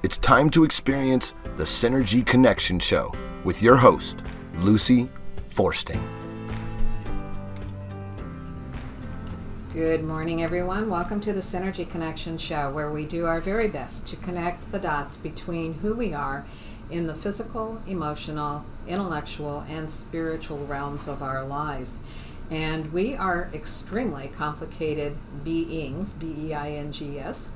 It's time to experience the Synergy Connection Show with your host, Lucy Forsting. Good morning, everyone. Welcome to the Synergy Connection Show, where we do our very best to connect the dots between who we are in the physical, emotional, intellectual, and spiritual realms of our lives. And we are extremely complicated beings, B E I N G S.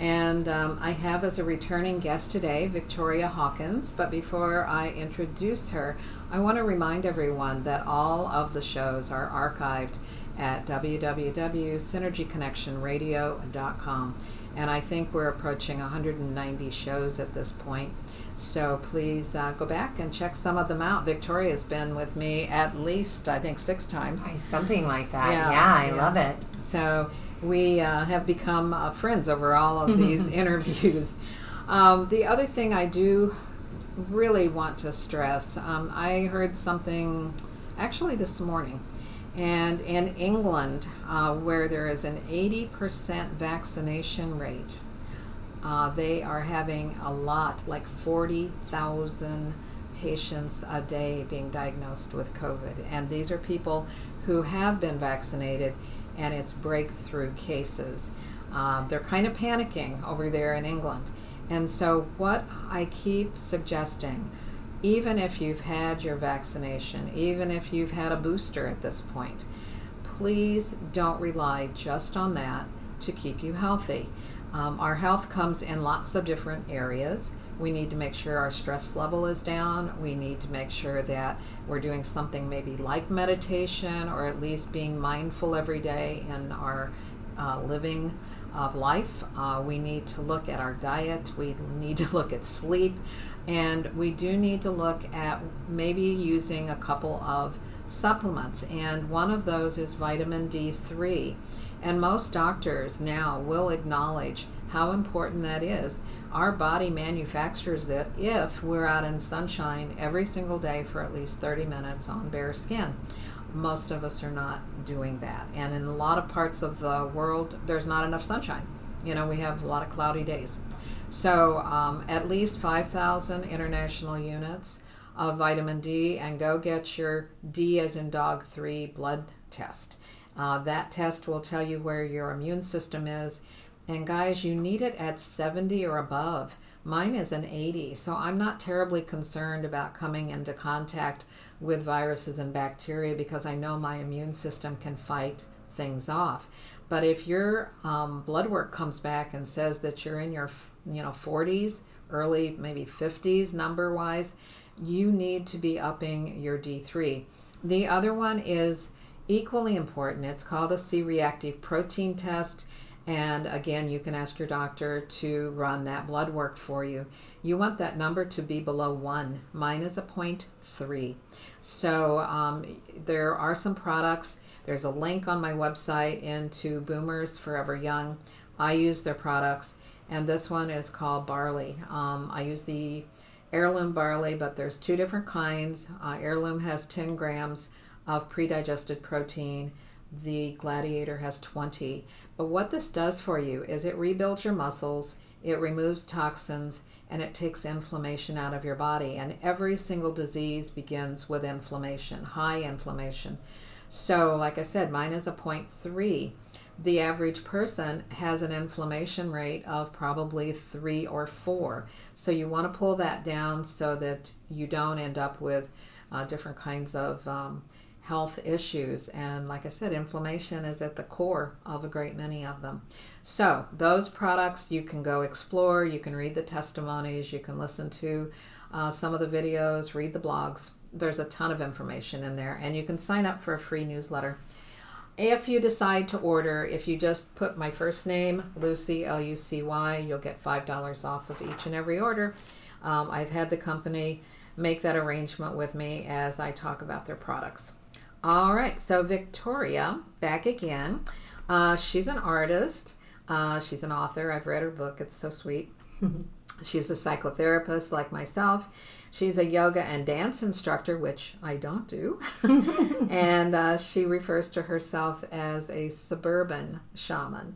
And um, I have as a returning guest today Victoria Hawkins. But before I introduce her, I want to remind everyone that all of the shows are archived at www.synergyconnectionradio.com. And I think we're approaching 190 shows at this point. So please uh, go back and check some of them out. Victoria's been with me at least, I think, six times. Something like that. Yeah, yeah I yeah. love it. So we uh, have become uh, friends over all of these interviews. Um, the other thing I do really want to stress um, I heard something actually this morning, and in England, uh, where there is an 80% vaccination rate, uh, they are having a lot, like 40,000 patients a day being diagnosed with COVID. And these are people who have been vaccinated and it's breakthrough cases. Uh, they're kind of panicking over there in England. And so, what I keep suggesting, even if you've had your vaccination, even if you've had a booster at this point, please don't rely just on that to keep you healthy. Um, our health comes in lots of different areas. We need to make sure our stress level is down. We need to make sure that we're doing something maybe like meditation or at least being mindful every day in our uh, living of life. Uh, we need to look at our diet. We need to look at sleep. And we do need to look at maybe using a couple of supplements. And one of those is vitamin D3. And most doctors now will acknowledge how important that is our body manufactures it if we're out in sunshine every single day for at least 30 minutes on bare skin. Most of us are not doing that. And in a lot of parts of the world, there's not enough sunshine. You know, we have a lot of cloudy days. So, um, at least 5,000 international units of vitamin D, and go get your D as in dog 3 blood test. Uh, that test will tell you where your immune system is and guys, you need it at 70 or above. Mine is an 80, so I'm not terribly concerned about coming into contact with viruses and bacteria because I know my immune system can fight things off. But if your um, blood work comes back and says that you're in your you know 40s, early maybe 50s number wise, you need to be upping your D3. The other one is equally important. It's called a C reactive protein test. And again, you can ask your doctor to run that blood work for you. You want that number to be below one. Mine is a 0.3. So um, there are some products. There's a link on my website into Boomers Forever Young. I use their products, and this one is called Barley. Um, I use the heirloom barley, but there's two different kinds. Uh, heirloom has 10 grams of pre-digested protein. The Gladiator has 20. But what this does for you is it rebuilds your muscles, it removes toxins, and it takes inflammation out of your body. And every single disease begins with inflammation, high inflammation. So, like I said, mine is a 0.3. The average person has an inflammation rate of probably three or four. So, you want to pull that down so that you don't end up with uh, different kinds of um, health issues. And like I said, inflammation is at the core of a great many of them. So, those products you can go explore, you can read the testimonies, you can listen to uh, some of the videos, read the blogs. There's a ton of information in there, and you can sign up for a free newsletter. If you decide to order, if you just put my first name, Lucy, L U C Y, you'll get $5 off of each and every order. Um, I've had the company make that arrangement with me as I talk about their products. All right, so Victoria, back again. Uh, she's an artist. Uh, she's an author. I've read her book. It's so sweet. she's a psychotherapist like myself. She's a yoga and dance instructor, which I don't do. and uh, she refers to herself as a suburban shaman.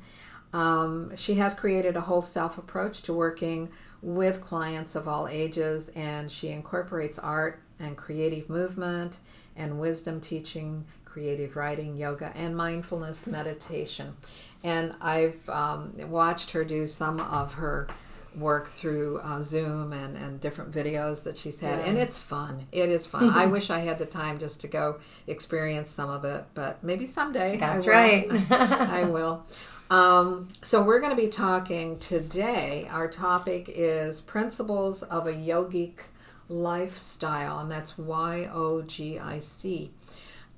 Um, she has created a whole self approach to working with clients of all ages, and she incorporates art and creative movement and wisdom teaching, creative writing, yoga, and mindfulness meditation. And I've um, watched her do some of her work through uh, Zoom and, and different videos that she's had. Yeah. And it's fun. It is fun. I wish I had the time just to go experience some of it, but maybe someday. That's I right. I will. Um, so, we're going to be talking today. Our topic is Principles of a Yogic Lifestyle, and that's Y O G I C.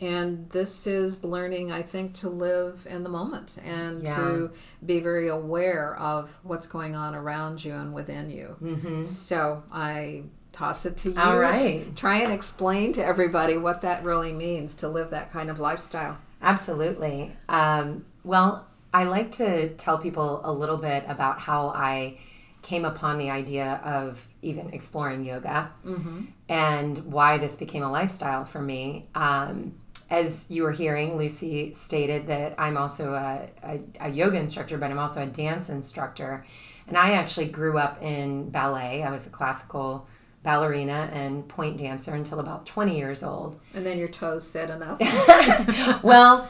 And this is learning, I think, to live in the moment and yeah. to be very aware of what's going on around you and within you. Mm-hmm. So, I toss it to you. All right. Try and explain to everybody what that really means to live that kind of lifestyle. Absolutely. Um, well, I like to tell people a little bit about how I came upon the idea of even exploring yoga mm-hmm. and why this became a lifestyle for me. Um, as you were hearing, Lucy stated that I'm also a, a, a, yoga instructor, but I'm also a dance instructor. And I actually grew up in ballet. I was a classical ballerina and point dancer until about 20 years old. And then your toes said enough? well,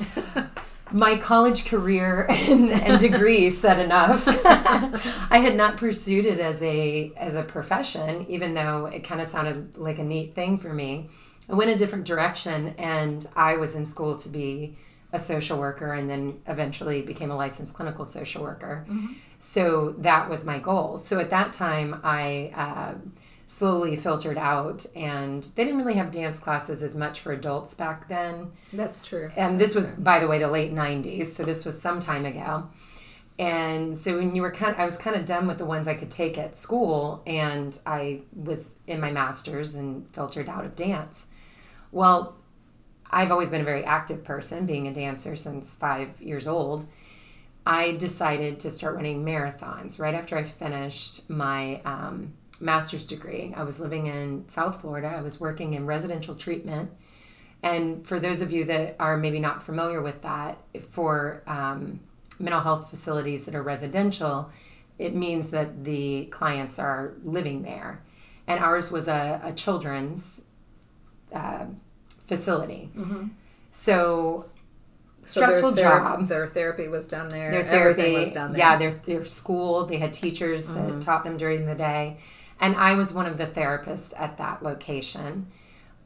my college career and, and degree said enough. I had not pursued it as a as a profession, even though it kind of sounded like a neat thing for me. I went a different direction, and I was in school to be a social worker, and then eventually became a licensed clinical social worker. Mm-hmm. So that was my goal. So at that time, I. Uh, slowly filtered out and they didn't really have dance classes as much for adults back then. That's true. And that's this was true. by the way the late 90s so this was some time ago. And so when you were kind of, i was kind of done with the ones i could take at school and i was in my master's and filtered out of dance. Well i've always been a very active person being a dancer since five years old. I decided to start running marathons right after i finished my um, master's degree. I was living in South Florida. I was working in residential treatment. And for those of you that are maybe not familiar with that, for um, mental health facilities that are residential, it means that the clients are living there. And ours was a, a children's uh, facility. Mm-hmm. So stressful so their job. Their therapy was done there. Their therapy Everything was done there. Yeah, their their school. They had teachers mm-hmm. that taught them during the day, and I was one of the therapists at that location.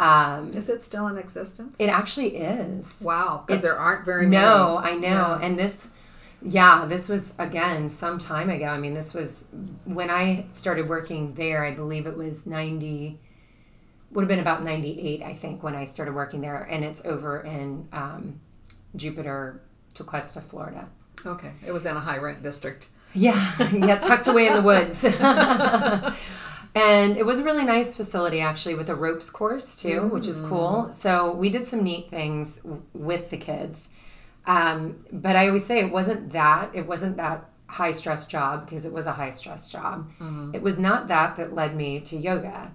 Um, is it still in existence? It actually is. Wow, because there aren't very many. No, I know. Yeah. And this, yeah, this was again some time ago. I mean, this was when I started working there. I believe it was ninety. Would have been about ninety eight, I think, when I started working there, and it's over in um, Jupiter, Tequesta, Florida. Okay, it was in a high rent district. Yeah, yeah, tucked away in the woods. and it was a really nice facility actually with a ropes course too, mm. which is cool. Mm. So we did some neat things with the kids. Um, but I always say it wasn't that. It wasn't that high stress job because it was a high stress job. Mm-hmm. It was not that that led me to yoga.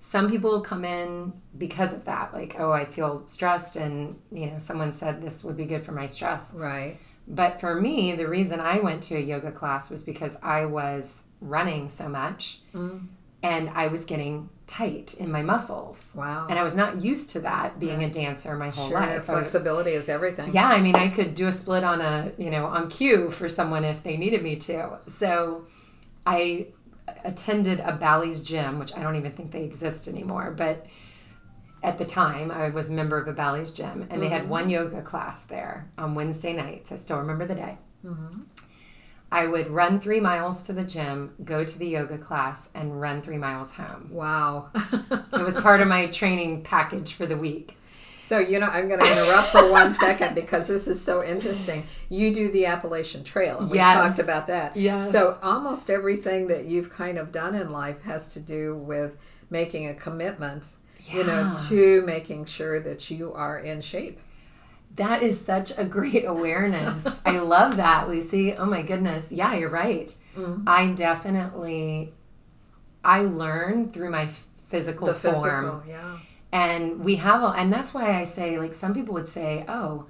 Some people come in because of that, like, oh, I feel stressed, and you know, someone said this would be good for my stress. Right. But for me, the reason I went to a yoga class was because I was running so much mm. and I was getting tight in my muscles. Wow. And I was not used to that being right. a dancer my whole sure, life. Flexibility is everything. Yeah, I mean I could do a split on a, you know, on cue for someone if they needed me to. So I attended a Bally's gym, which I don't even think they exist anymore, but at the time I was a member of a Bally's gym, and mm-hmm. they had mm-hmm. one yoga class there on Wednesday nights. I still remember the day. Mm-hmm. I would run three miles to the gym, go to the yoga class, and run three miles home. Wow. it was part of my training package for the week. So, you know, I'm going to interrupt for one second because this is so interesting. You do the Appalachian Trail. We yes. talked about that. Yes. So, almost everything that you've kind of done in life has to do with making a commitment yeah. you know, to making sure that you are in shape. That is such a great awareness. I love that, Lucy. Oh my goodness. Yeah, you're right. Mm-hmm. I definitely I learn through my physical the form. Physical, yeah. And we have a, and that's why I say like some people would say, "Oh,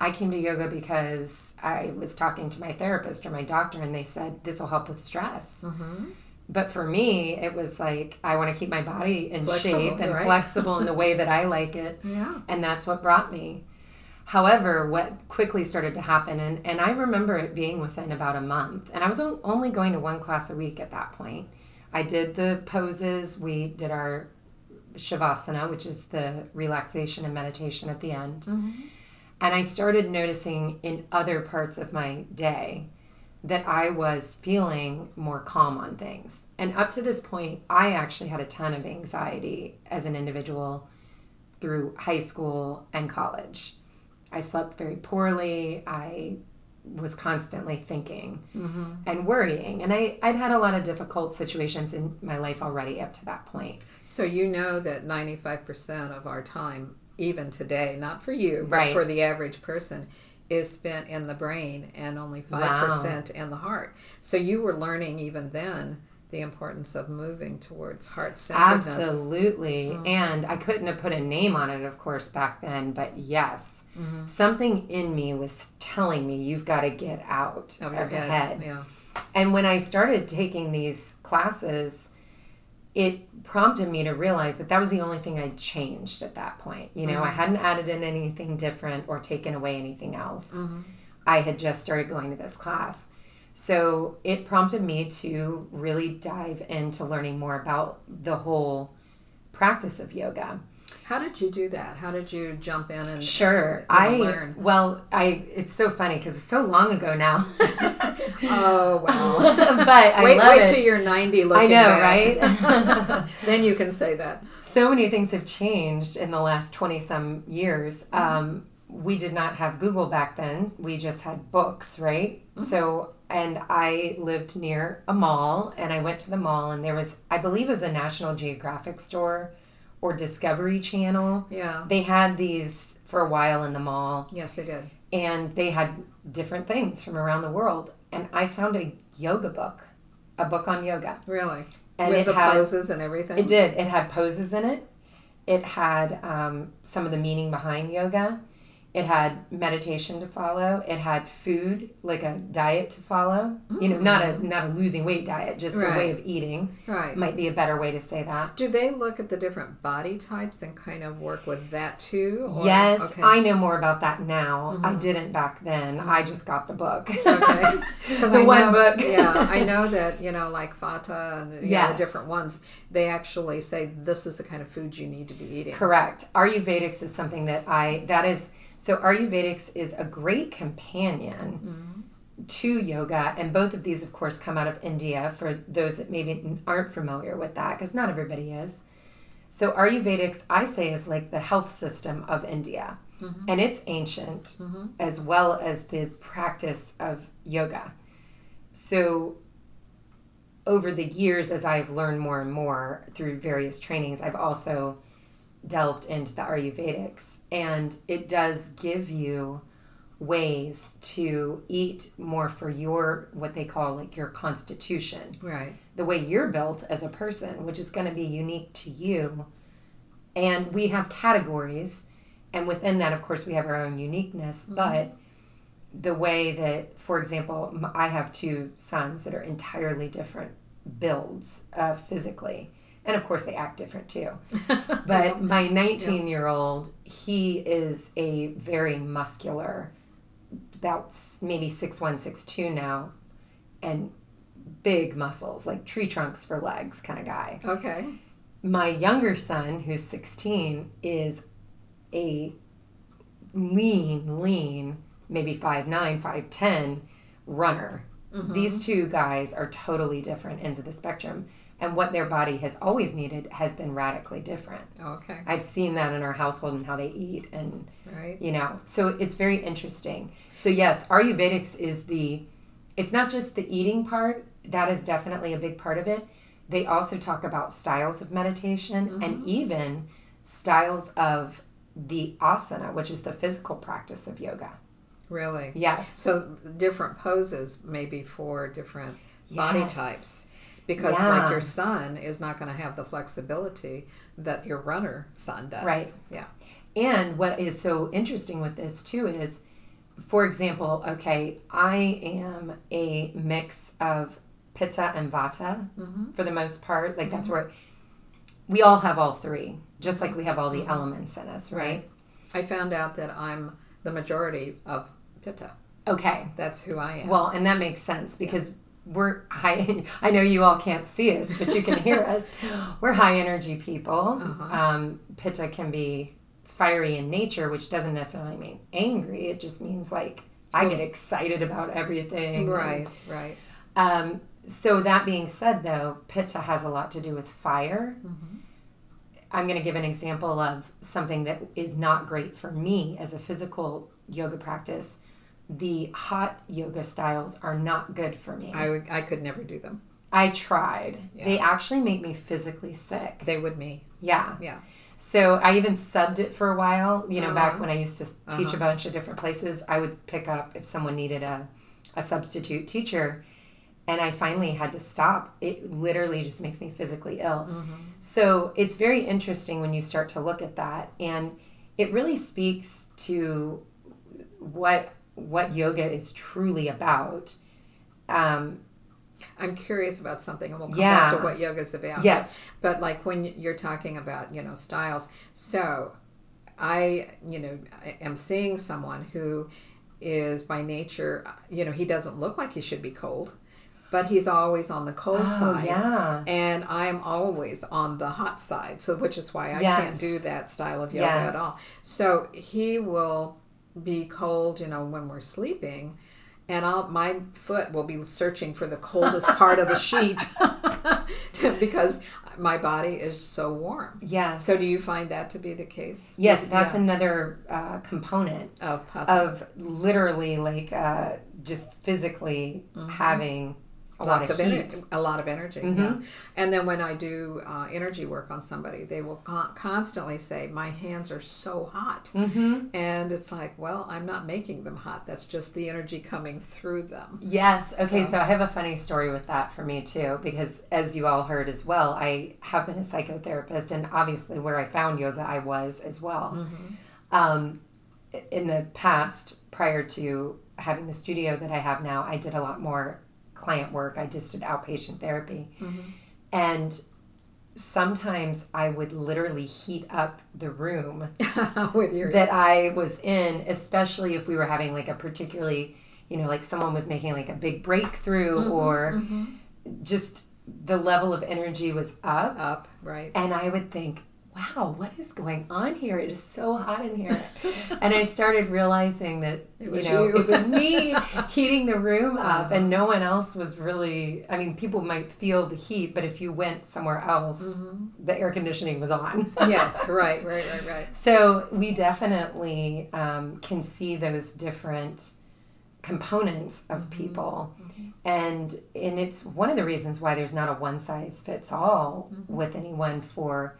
I came to yoga because I was talking to my therapist or my doctor and they said this will help with stress." Mm-hmm But for me, it was like I want to keep my body in Flexible, shape and right. flexible in the way that I like it. Yeah. And that's what brought me. However, what quickly started to happen, and, and I remember it being within about a month, and I was only going to one class a week at that point. I did the poses, we did our Shavasana, which is the relaxation and meditation at the end. Mm-hmm. And I started noticing in other parts of my day that I was feeling more calm on things. And up to this point, I actually had a ton of anxiety as an individual through high school and college. I slept very poorly. I was constantly thinking mm-hmm. and worrying. And I, I'd had a lot of difficult situations in my life already up to that point. So you know that 95% of our time, even today, not for you, but Right. for the average person, is spent in the brain and only 5% in the heart. So you were learning even then the importance of moving towards heart centeredness. Absolutely. Mm-hmm. And I couldn't have put a name on it, of course, back then, but yes, mm-hmm. something in me was telling me you've got to get out Of of, your the head. head. Yeah. And when I started taking these classes, it prompted me to realize that that was the only thing I'd changed at that point. You know, I mm-hmm. hadn't added in anything different or taken away anything else. Mm-hmm. I had just started going to this class. So it prompted me to really dive into learning more about the whole practice of yoga. How did you do that? How did you jump in and Sure. I learn. well, I it's so funny because it's so long ago now. Oh well. but I wait, love wait it. till you're 90 Looking I know, back. right? then you can say that. so many things have changed in the last 20 some years. Um, we did not have Google back then. We just had books, right? So, and I lived near a mall and I went to the mall and there was, I believe it was a National Geographic store or Discovery Channel. Yeah. They had these for a while in the mall Yes, they did. and they had different things from around the world. And I found a yoga book, a book on yoga. Really. And With it the had, poses and everything. it did. It had poses in it. It had um, some of the meaning behind yoga. It had meditation to follow. It had food, like a diet to follow. You know, not a not a losing weight diet, just a way Mm. Of eating. Right. Might be a better way to say that. Do they look at the different body types and kind of work with that too? or- yes, Okay. I know more about that now. I didn't back then. I just got the book. okay. The I one know, book. yeah, I know that you know, like Vata and you know, the different ones. They actually say this is the kind of food you need to be eating. Correct. Ayurvedics is something that I that is so Ayurvedics is a great companion mm-hmm. to yoga and both of these of course come out of India for those that maybe aren't familiar with that because not everybody is. So Ayurvedics I say is like the health system of India. Mm-hmm. And it's ancient mm-hmm. as well as the practice of yoga. So over the years as I've learned more and more through various trainings, I've also delved into the Ayurvedics, and it does give you ways to eat more for your what they call like your constitution, Right. the way you're built as a person, which is going to be unique to you. And we have categories, and within that, of course, we have our own uniqueness, but the way that, for example, I have two sons that are entirely different builds uh, physically. And of course, they act different too. But my 19 year old, he is a very muscular, about maybe six one, six two now, and big muscles, like tree trunks for legs kind of guy. Okay. My younger son, who's 16, is a lean, lean, maybe 5'9, 5'10 runner. Mm-hmm. These two guys are totally different ends of the spectrum. And what their body has always needed has been radically different. Okay. I've seen that in our household and how they eat and Right. you know so it's very interesting so yes ayurvedics is the it's not just the eating part that is definitely a big part of it they also talk about styles of meditation mm-hmm. and even styles of the asana which is the physical practice of yoga Really. yes So different poses maybe for different body types. Because Yeah. like your son is not going to have the flexibility that your runner son does. Right. Yeah. And what is so interesting with this too is, for example, okay, I am a mix of pitta and vata Mm-hmm. for the most part. Like that's where we all have all three, just like we have all the elements in us, right? I found out that I'm the majority of Pitta. Okay. That's who I am. Well, and that makes sense because we're high. I know you all can't see us, but you can hear us. We're high energy people. Uh-huh. Um, pitta can be fiery in nature, which doesn't necessarily mean angry. It just means like I get excited about everything. right, right. Um, so that being said, though, pitta has a lot to do with fire. Mm-hmm. I'm going to give an example of something that is not great for me as a physical yoga practice. The hot yoga styles are not good for me. I, would- I could never do them. I tried. Yeah. They actually make me physically sick. They would me. Yeah. Yeah. So I even subbed it for a while. You know, back Uh-huh. when I used to teach Uh-huh. a bunch of different places, I would pick up if someone needed a, a substitute teacher. And I finally had to stop. It literally just makes me physically ill. Mm-hmm. So it's very interesting when you start to look at that. And it really speaks to what what yoga is truly about. Um, I'm curious about something, and we'll come Yeah. back to what yoga's about. yes. But like when you're talking about, you know, styles. So I, you know, I am seeing someone who is by nature, you know, he doesn't look like he should be cold, but he's always on the cold Oh, side. yeah. And I'm always on the hot side. So which is why I Yes. can't do that style of yoga Yes. at all. So he will be cold, you know, when we're sleeping. And I'll, my foot will be searching for the coldest part of the sheet because my body is so warm. Yes. So do you find that to be the case? Yes, that's Yeah. another uh, component of of literally like uh, just physically having a Mm-hmm. lots lot of, of, energy, a lot of energy. Mhm. Yeah. And then when I do uh, energy work on somebody, they will con- constantly say, "My hands are so hot," Mm-hmm. and it's like, well, I'm not making them hot. That's just the energy coming through them. Yes. Okay. So- So. I have a funny story with that for me too, because as you all heard as well, I have been a psychotherapist, and obviously where I found yoga, I was as well. Mm-hmm. Um, in the past, prior to having the studio that I have now, I did a lot more client work. I just did outpatient therapy, Mm-hmm. and sometimes I would literally heat up the room With your that I was in, especially if we were having like a particularly, you know, like someone was making like a big breakthrough Mm-hmm, or just the level of energy was up. up, right? And I would think, wow, what is going on here? It is so hot in here. and I started realizing that, It was you know, you. it was me heating the room up Uh-huh. and no one else was really, I mean, people might feel the heat, but if you went somewhere else, Mm-hmm. the air conditioning was on. yes, right, right, right, right. So we definitely um, can see those different components of Mm-hmm. people, and and it's one of the reasons why there's not a one size fits all Mm-hmm. with anyone for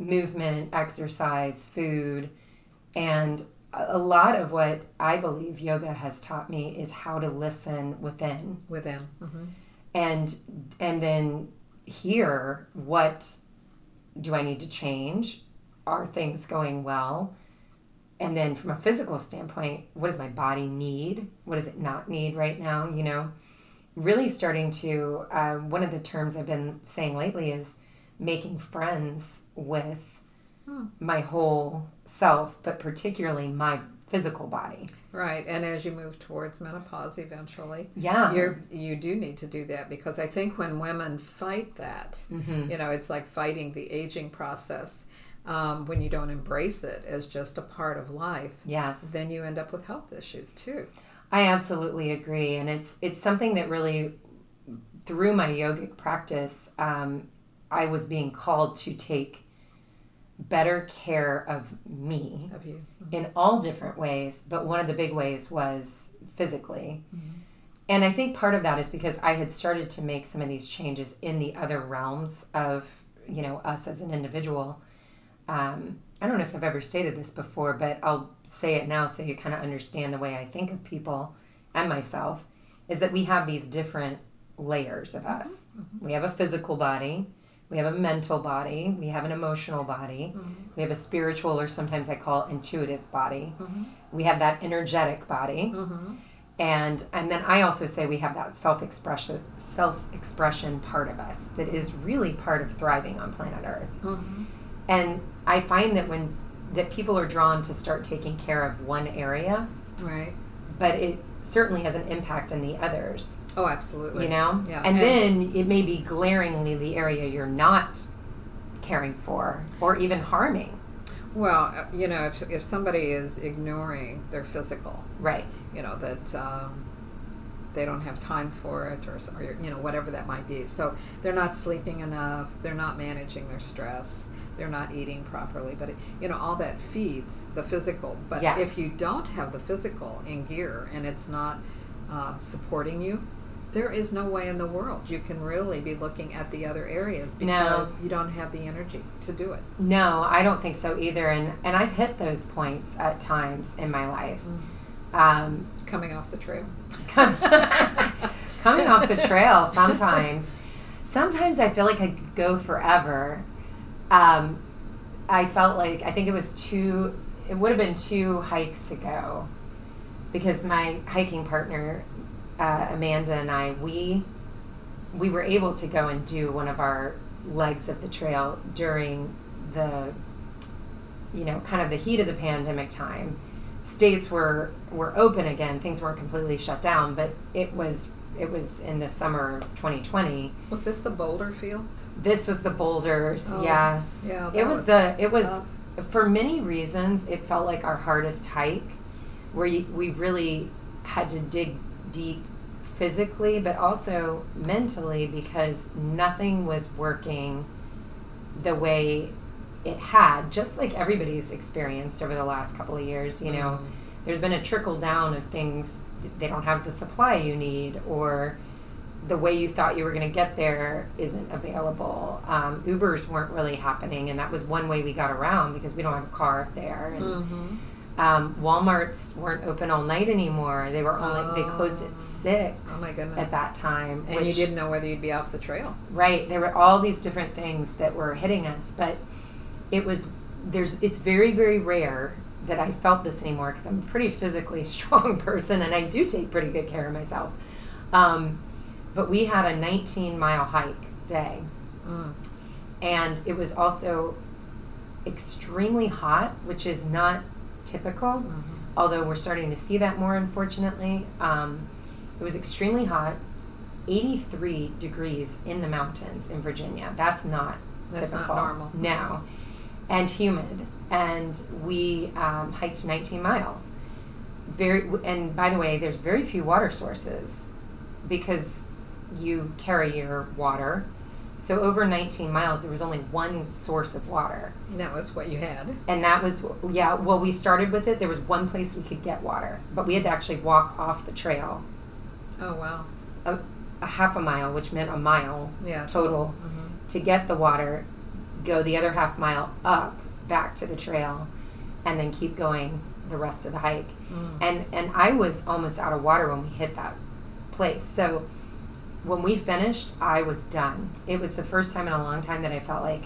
movement, exercise, food, and a lot of what I believe yoga has taught me is how to listen within Within. hmm and and then hear what do I need to change? Are things going well? And then from a physical standpoint, what does my body need? What does it not need right now? You know, really starting to uh, one of the terms I've been saying lately is making friends with my whole self, but particularly my physical body. Right, and as you move towards menopause, eventually, Yeah. you're you do need to do that because I think when women fight that, Mm-hmm. you know, it's like fighting the aging process. Um, when you don't embrace it as just a part of life, yes. then you end up with health issues too. I absolutely agree, and it's it's something that really, through my yogic practice, um, I was being called to take better care of me Of you, mm-hmm. in all different ways. But one of the big ways was physically, mm-hmm. and I think part of that is because I had started to make some of these changes in the other realms of you know us as an individual. Um, I don't know if I've ever stated this before, but I'll say it now so you kind of understand the way I think of people and myself. Is that we have these different layers of mm-hmm. us. We have a physical body, we have a mental body, we have an emotional body, mm-hmm. we have a spiritual, or sometimes I call intuitive body. Mm-hmm. We have that energetic body. Mm-hmm. and and then I also say we have that self expression self expression part of us that is really part of thriving on planet Earth. Mm-hmm. And I find that when that people are drawn to start taking care of one area, Right. but it certainly has an impact in the others. Oh, absolutely. You know, Yeah. and, then it may be glaringly the area you're not caring for or even harming. well, uh, you know, if, if somebody is ignoring their physical, Right. you know that um, they don't have time for it or, or you know whatever that might be so they're not sleeping enough they're not managing their stress they're not eating properly but it, you know all that feeds the physical but Yes. if you don't have the physical in gear and it's not uh, supporting you there is no way in the world you can really be looking at the other areas No. because you don't have the energy to do it No, I don't think so either. And and I've hit those points at times in my life. Um, coming off the trail coming off the trail sometimes. Sometimes I feel like I could go forever. Um, I felt like I think it was two. It would have been two hikes ago, because my hiking partner uh, Amanda and I we we were able to go and do one of our legs of the trail during the you know kind of the heat of the pandemic time. States were were open again things weren't completely shut down but it was it was in the summer of 2020 was this the boulder field? This was the boulders Oh, yes. yeah, it was, was the it was tough. for many reasons it felt like our hardest hike where you, we really had to dig deep physically but also mentally because nothing was working the way it had just like everybody's experienced over the last couple of years you know Mhm. there's been a trickle down of things they don't have the supply you need or the way you thought you were going to get there isn't available um, ubers weren't really happening and that was one way we got around because we don't have a car up there and mm-hmm. Um, walmarts weren't open all night anymore they were only they closed at Oh. six Oh my goodness. at that time and you didn't know whether you'd be off the trail Right. There were all these different things that were hitting us, but it was there's it's very very rare that I felt this anymore because I'm a pretty physically strong person and I do take pretty good care of myself. Um, but we had a 19 mile hike day, mm. and it was also extremely hot, which is not typical. Although we're starting to see that more, unfortunately. Um, it was extremely hot, 83 degrees in the mountains in Virginia. That's not That's not typical. normal. No. And humid. And we um, hiked 19 miles. Very, and by the way, there's very few water sources because you carry your water. So over 19 miles, there was only one source of water. And that was what you had And that was, yeah, well, we started with it. There was one place we could get water, but we had to actually walk off the trail oh wow a, a half a mile, which meant a mile yeah total, Mhm. to get the water, go the other half mile up back to the trail, and then keep going the rest of the hike. Mm. And and I was almost out of water when we hit that place. So when we finished, I was done. It was the first time in a long time that I felt like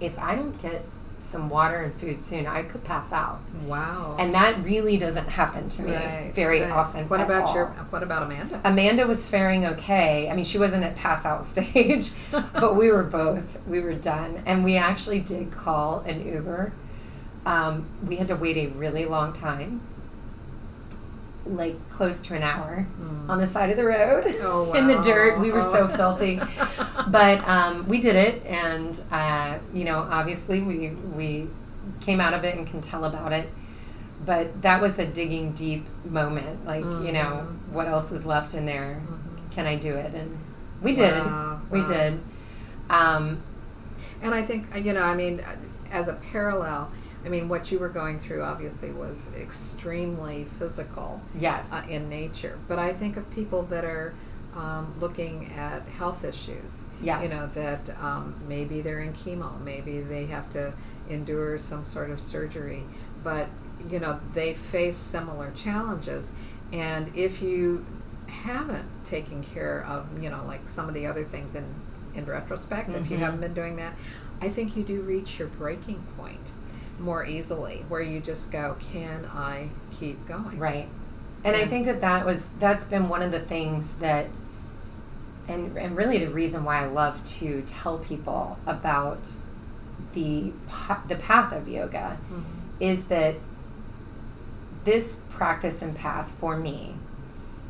if I don't get some water and food soon, I could pass out. wow And that really doesn't happen to me Right, very right. often. what at about your what about amanda Amanda was faring okay. I mean, she wasn't at pass out stage, but we were both. We were done. And we actually did call an Uber. Um, we had to wait a really long time, like close to an hour, Mm. on the side of the road Oh, in the dirt. We were so Oh. filthy. But um, we did it. And, uh, you know, obviously we, we came out of it and can tell about it. But that was a digging deep moment. Like, you know, Mhm. what else is left in there? Mhm. Can I do it? And we did. Wow, We wow. did. Um, And I think, uh, you know, I mean, uh, as a parallel, I mean, what you were going through obviously was extremely physical yes. uh, in nature. But I think of people that are um, looking at health issues. Yes. You know, that um, maybe they're in chemo, maybe they have to endure some sort of surgery, but, you know, they face similar challenges. And if you haven't taken care of, you know, like some of the other things in, in retrospect, if you Mhm. haven't been doing that, I think you do reach your breaking point more easily, where you just go, can I keep going? right. And I think that that was that's been one of the things that and and really the reason why I love to tell people about the the path of yoga Mhm. is that this practice and path for me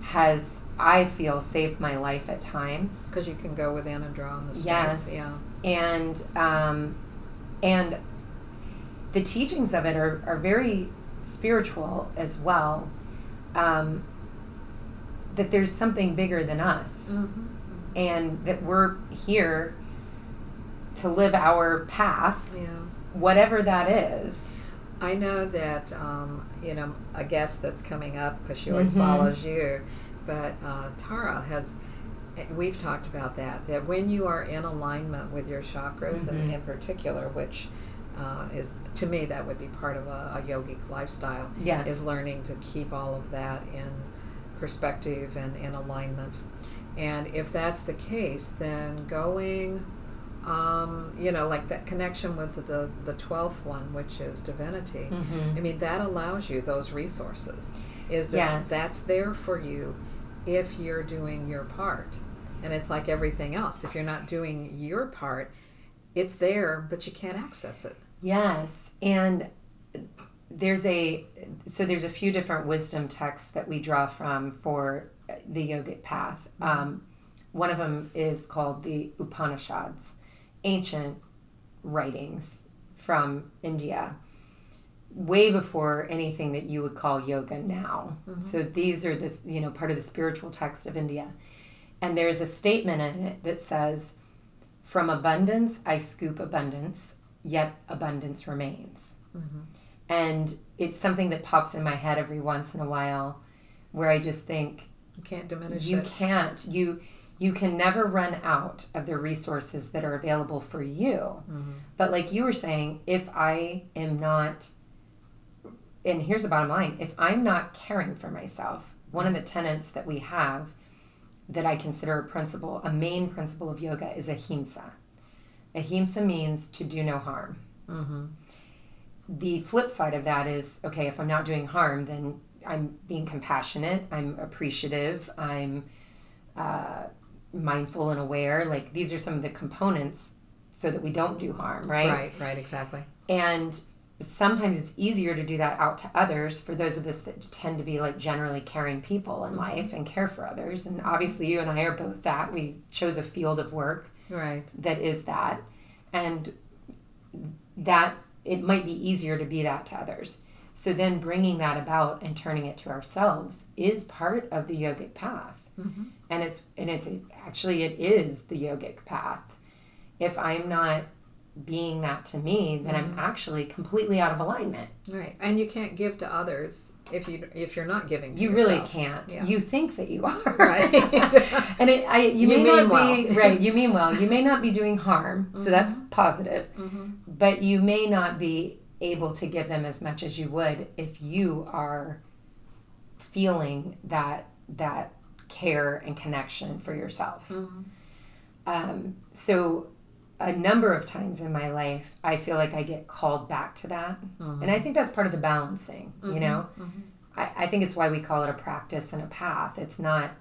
has I feel saved my life at times. Because you can go within and draw on the Yes. strength. Yeah. And um, and the teachings of it are, are very spiritual as well. Um, that there's something bigger than us, Mm-hmm. and that we're here to live our path, Yeah. whatever that is. I know that um, you know a guest that's coming up because she always Mhm. follows you, but uh, Tara has. We've talked about that. That when you are in alignment with your chakras, and Mhm. in particular, which uh, is to me that would be part of a, a yogic lifestyle, Yes. is learning to keep all of that in perspective and in alignment. And if that's the case, then going, um, you know, like that connection with the the twelfth one, which is divinity. Mhm. I mean, that allows you those resources. Is that Yes. that's there for you if you're doing your part. And it's like everything else. If you're not doing your part, it's there, but you can't access it. Yes, and there's a so there's a few different wisdom texts that we draw from for the yogic path. Um, one of them is called the Upanishads, ancient writings from India, way before anything that you would call yoga now. So these are this you know part of the spiritual text of India, and there's a statement in it that says, "From abundance I scoop abundance." Yet abundance remains. Mm-hmm. And it's something that pops in my head every once in a while where I just think You can't diminish you it. can't you you can never run out of the resources that are available for you. Mm-hmm. But like you were saying, if I am not and here's the bottom line, if I'm not caring for myself, one of the tenets that we have that I consider a principle, a main principle of yoga is ahimsa. Ahimsa means to do no harm. Mm-hmm. The flip side of that is okay, if I'm not doing harm, then I'm being compassionate, I'm appreciative, I'm uh, mindful and aware. Like these are some of the components so that we don't do harm, right? Right, right, exactly. And sometimes it's easier to do that out to others for those of us that tend to be like generally caring people in life and care for others. And obviously, you and I are both that. We chose a field of work Right. that is that. And that it might be easier to be that to others. So then bringing that about and turning it to ourselves is part of the yogic path. Mm-hmm. And it's and it's actually it is the yogic path. If I'm not being that to me, then I'm mm-hmm. actually completely out of alignment. Right. And you can't give to others if you if you're not giving to You really can't. Yeah. You think that you are. Right. and it, I, you, You may mean not well. be right. You mean well. You may not be doing harm, so mm-hmm. that's positive. Mm-hmm. But you may not be able to give them as much as you would if you are feeling that that care and connection for yourself. Um, so a number of times in my life, I feel like I get called back to that, and I mm-hmm. think that's part of the balancing. You mm-hmm. know, mm-hmm. I, I think it's why we call it a practice and a path. It's not.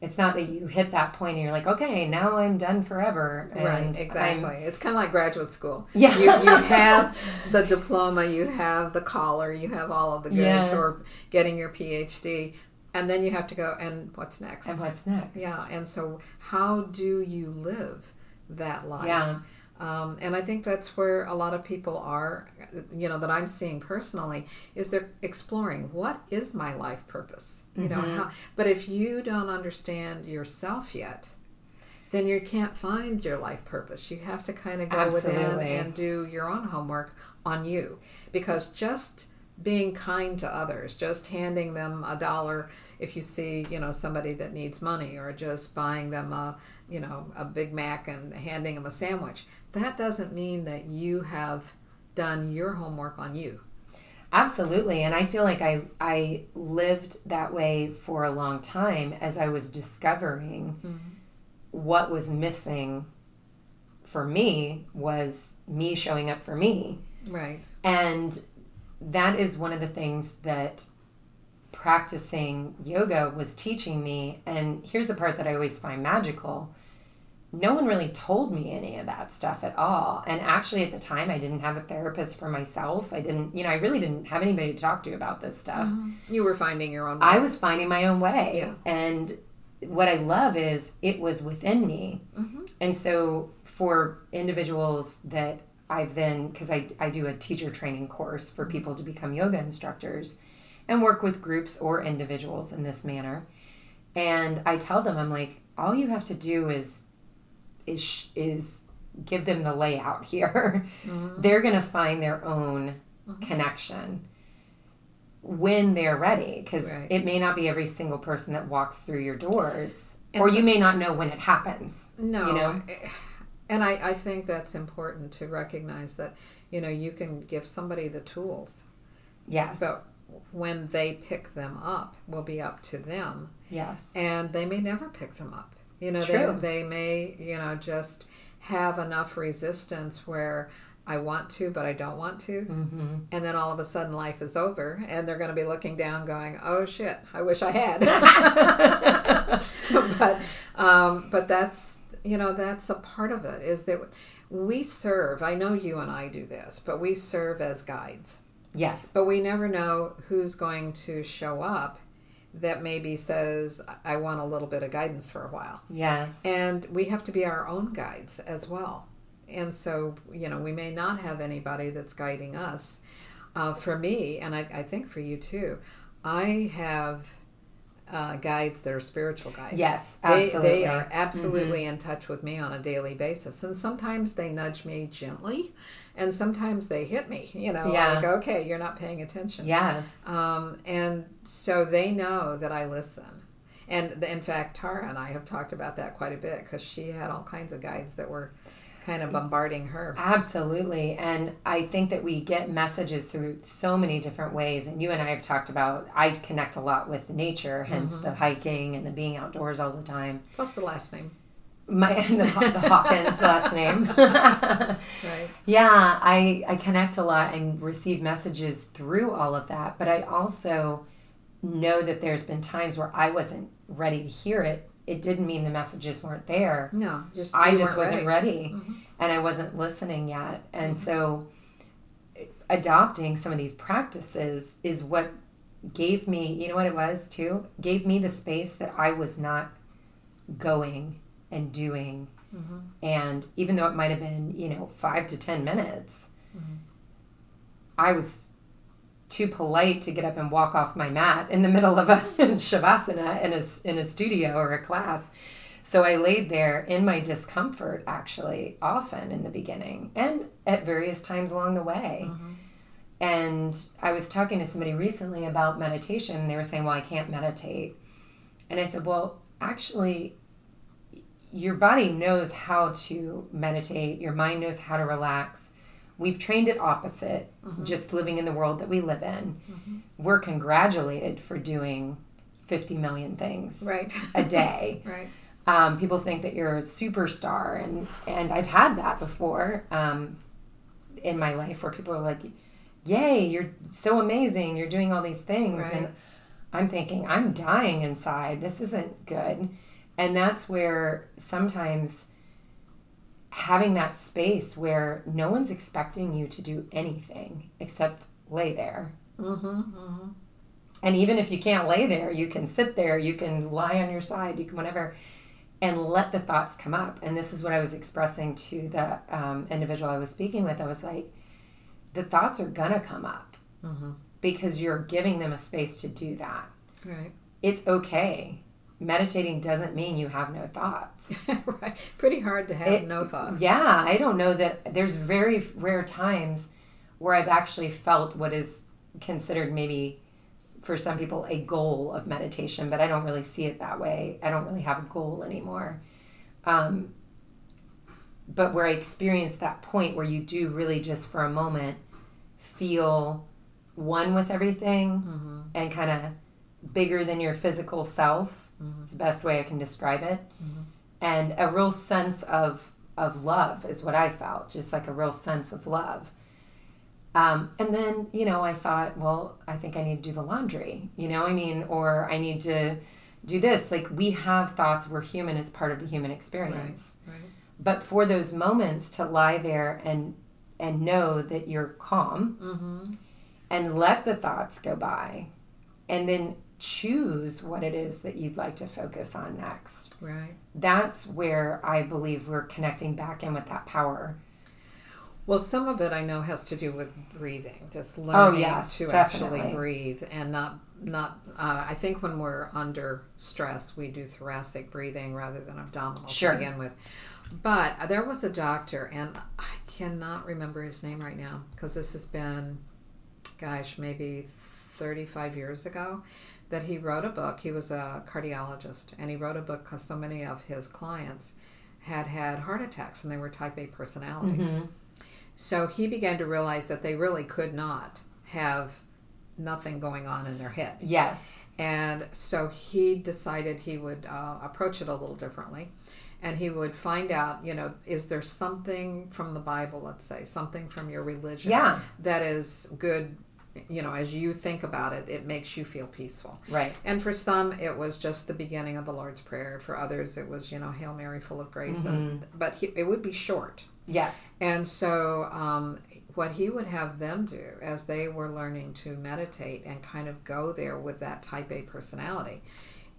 It's not that you hit that point and you're like, okay, now I'm done forever. And Right, I'm- exactly. it's kind of like graduate school. Yeah. You, you have the diploma, you have the collar, you have all of the goods, Yeah. or getting your PhD, and then you have to go, and what's next? and what's next? Yeah, and so how do you live that life? Yeah. Um, and I think that's where a lot of people are, you know, that I'm seeing personally, is they're exploring what is my life purpose? You know, Mm-hmm. how, but if you don't understand yourself yet, then you can't find your life purpose. You have to kind of go within and do your own homework on you because just being kind to others, just handing them a dollar if you see, you know, somebody that needs money or just buying them a, you know, a Big Mac and handing them a sandwich, that doesn't mean that you have done your homework on you. Absolutely. And I feel like I I lived that way for a long time as I was discovering mm-hmm. what was missing for me was me showing up for me. Right. And that is one of the things that practicing yoga was teaching me. And here's the part that I always find magical no one really told me any of that stuff at all. And actually, at the time, I didn't have a therapist for myself. I didn't, you know, I really didn't have anybody to talk to about this stuff. Mm-hmm. You were finding your own way. I was finding my own way. Yeah. And what I love is it was within me. Mm-hmm. And so, for individuals that I've then, because I, I do a teacher training course for people to become yoga instructors and work with groups or individuals in this manner. And I tell them, I'm like, all you have to do is is is give them the layout here. Mm-hmm. They're going to find their own connection when they're ready because Right. it may not be every single person that walks through your doors And or so- you may not know when it happens. No, You know? and I, I think that's important to recognize that you know you can give somebody the tools, Yes. but when they pick them up, will be up to them, yes. and they may never pick them up. You know, True. they they may you know just have enough resistance where. I want to, but I don't want to. mm-hmm. And then all of a sudden life is over and they're going to be looking down going, oh shit, I wish I had. but, um, but that's, you know, that's a part of it is that we serve, I know you and I do this, but we serve as guides. Yes. But we never know who's going to show up that maybe says, I want a little bit of guidance for a while. Yes. And we have to be our own guides as well. And so, you know, we may not have anybody that's guiding us. Uh, for me, and I, I think for you too, I have uh, guides that are spiritual guides. Yes, absolutely. they are absolutely in touch with me on a daily basis. And sometimes they nudge me gently, and sometimes they hit me, you know, Yeah. like, okay, you're not paying attention. yes. Um, and so they know that I listen. And in fact, Tara and I have talked about that quite a bit because she had all kinds of guides that were kind of bombarding her. Absolutely. And I think that we get messages through so many different ways. And you and I have talked about, I connect a lot with nature, hence Mm-hmm. the hiking and the being outdoors all the time. Plus the last name. My the, the Hawkins uh, last name. Right. yeah, I I connect a lot and receive messages through all of that, but I also know that there's been times where I wasn't ready to hear it. It didn't mean the messages weren't there. No, just I just wasn't ready, mm-hmm. and I wasn't listening yet. And mm-hmm. so adopting some of these practices is what gave me, you know what it was too? Gave me the space that I was not going and doing. Mm-hmm. And even though it might have been, you know, five to 10 minutes, mm-hmm. I was too polite to get up and walk off my mat in the middle of a shavasana in a, in a studio or a class. So I laid there in my discomfort, actually, often in the beginning and at various times along the way. Mm-hmm. And I was talking to somebody recently about meditation. They were saying, Well, I can't meditate. And I said, Well, actually, your body knows how to meditate, your mind knows how to relax. We've trained it opposite, just living in the world that we live in. We're congratulated for doing 50 million things Right. a day. right. Um, people think that you're a superstar, and and I've had that before um, in my life where people are like, "Yay, you're so amazing! You're doing all these things," Right. and I'm thinking, "I'm dying inside. This isn't good." And that's where sometimes having that space where no one's expecting you to do anything except lay there. Mm-hmm. And even if you can't lay there, you can sit there, you can lie on your side, you can whatever, and let the thoughts come up. And this is what I was expressing to the um, individual I was speaking with. I was like, the thoughts are gonna come up Mm-hmm. because you're giving them a space to do that. Right. It's okay. Meditating doesn't mean you have no thoughts. right. Pretty hard to have It- no thoughts. Yeah, I don't know that there's very rare times where I've actually felt what is considered maybe for some people a goal of meditation, but I don't really see it that way. I don't really have a goal anymore. Um, but where I experience that point where you do really just for a moment feel one with everything Mm-hmm. and kind of bigger than your physical self. It's the best way I can describe it. And a real sense of of love is what I felt, just like a real sense of love. Um, and then, you know, I thought, well, I think I need to do the laundry, you know, I mean, or I need to do this. Like, we have thoughts, we're human, it's part of the human experience. Right. right. But for those moments to lie there and and know that you're calm Mm-hmm. and let the thoughts go by and then choose what it is that you'd like to focus on next. Right. That's where I believe we're connecting back in with that power. Well, some of it I know has to do with breathing, just learning Oh, yes, to definitely. actually breathe and not not. Uh, I think when we're under stress, we do thoracic breathing rather than abdominal Sure. to begin with. But there was a doctor, and I cannot remember his name right now because this has been, gosh, maybe thirty-five years ago. That he wrote a book. He was a cardiologist, and he wrote a book because so many of his clients had had heart attacks, and they were Type A personalities. Mm-hmm. So he began to realize that they really could not have nothing going on in their head. Yes. And so he decided he would uh, approach it a little differently. And he would find out, you know, is there something from the Bible, let's say, something from your religion Yeah. that is good, you know, as you think about it, it makes you feel peaceful. Right. And for some, it was just the beginning of the Lord's Prayer. For others, it was, you know, Hail Mary, full of grace. And, mm-hmm. but he, it would be short. Yes. And so, um, what he would have them do as they were learning to meditate and kind of go there with that type A personality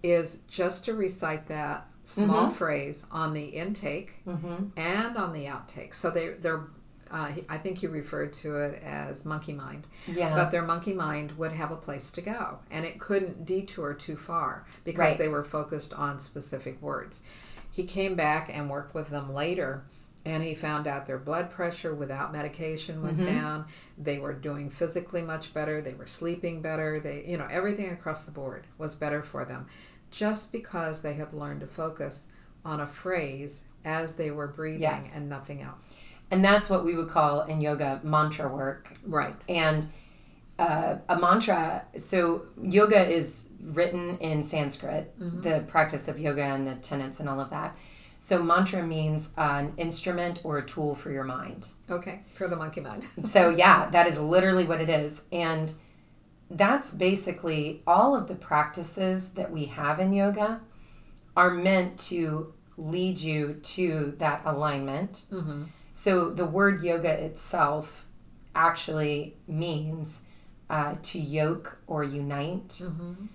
is just to recite that small mm-hmm. phrase on the intake mm-hmm. and on the outtake. So they, they're, uh, he- I think you referred to it as monkey mind. Yeah. But their monkey mind would have a place to go, and it couldn't detour too far because Right. they were focused on specific words. He came back and worked with them later, and he found out their blood pressure without medication was down. They were doing physically much better. They were sleeping better. They, you know, everything across the board was better for them, just because they had learned to focus on a phrase as they were breathing Yes. and nothing else. And that's what we would call in yoga mantra work. Right. And uh, a mantra, so yoga is written in Sanskrit, the practice of yoga and the tenets and all of that. So mantra means an instrument or a tool for your mind. Okay. For the monkey mind. So yeah, that is literally what it is. And that's basically all of the practices that we have in yoga are meant to lead you to that alignment. So the word yoga itself actually means uh, to yoke or unite. Mm-hmm.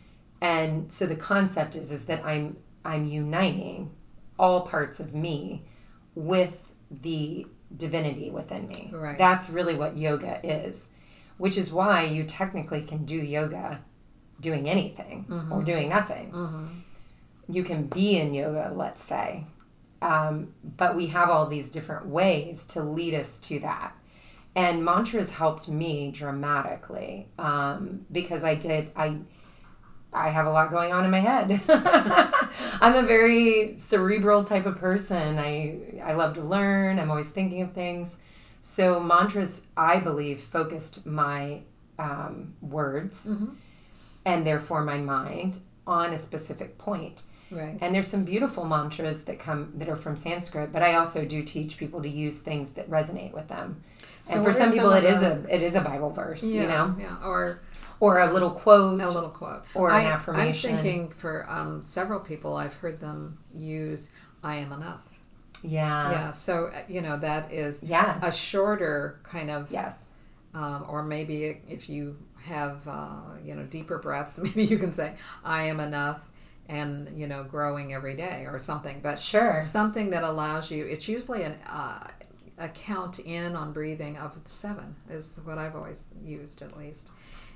And so the concept is is that I'm I'm uniting all parts of me with the divinity within me. Right. That's really what yoga is, which is why you technically can do yoga doing anything or mm-hmm. doing nothing. Mm-hmm. You can be in yoga, let's say, um, but we have all these different ways to lead us to that. And mantras helped me dramatically um, because I did I I have a lot going on in my head. I'm a very cerebral type of person. I I love to learn. I'm always thinking of things. So mantras, I believe, focused my um, words and therefore my mind on a specific point. Right. And there's some beautiful mantras that come that are from Sanskrit, but I also do teach people to use things that resonate with them. So and for some people, some it of is a it is a Bible verse, you know, Yeah. Or or a little quote. a little quote Or an I, affirmation. I'm thinking for um, several people, I've heard them use "I am enough." yeah. yeah, so uh, you know that is Yes. a shorter kind of, yes. um, or maybe if you have uh, you know deeper breaths, maybe you can say "I am enough," and you know growing every day or something. But Sure. something that allows you. It's usually an uh, a count in on breathing of seven is what I've always used at least,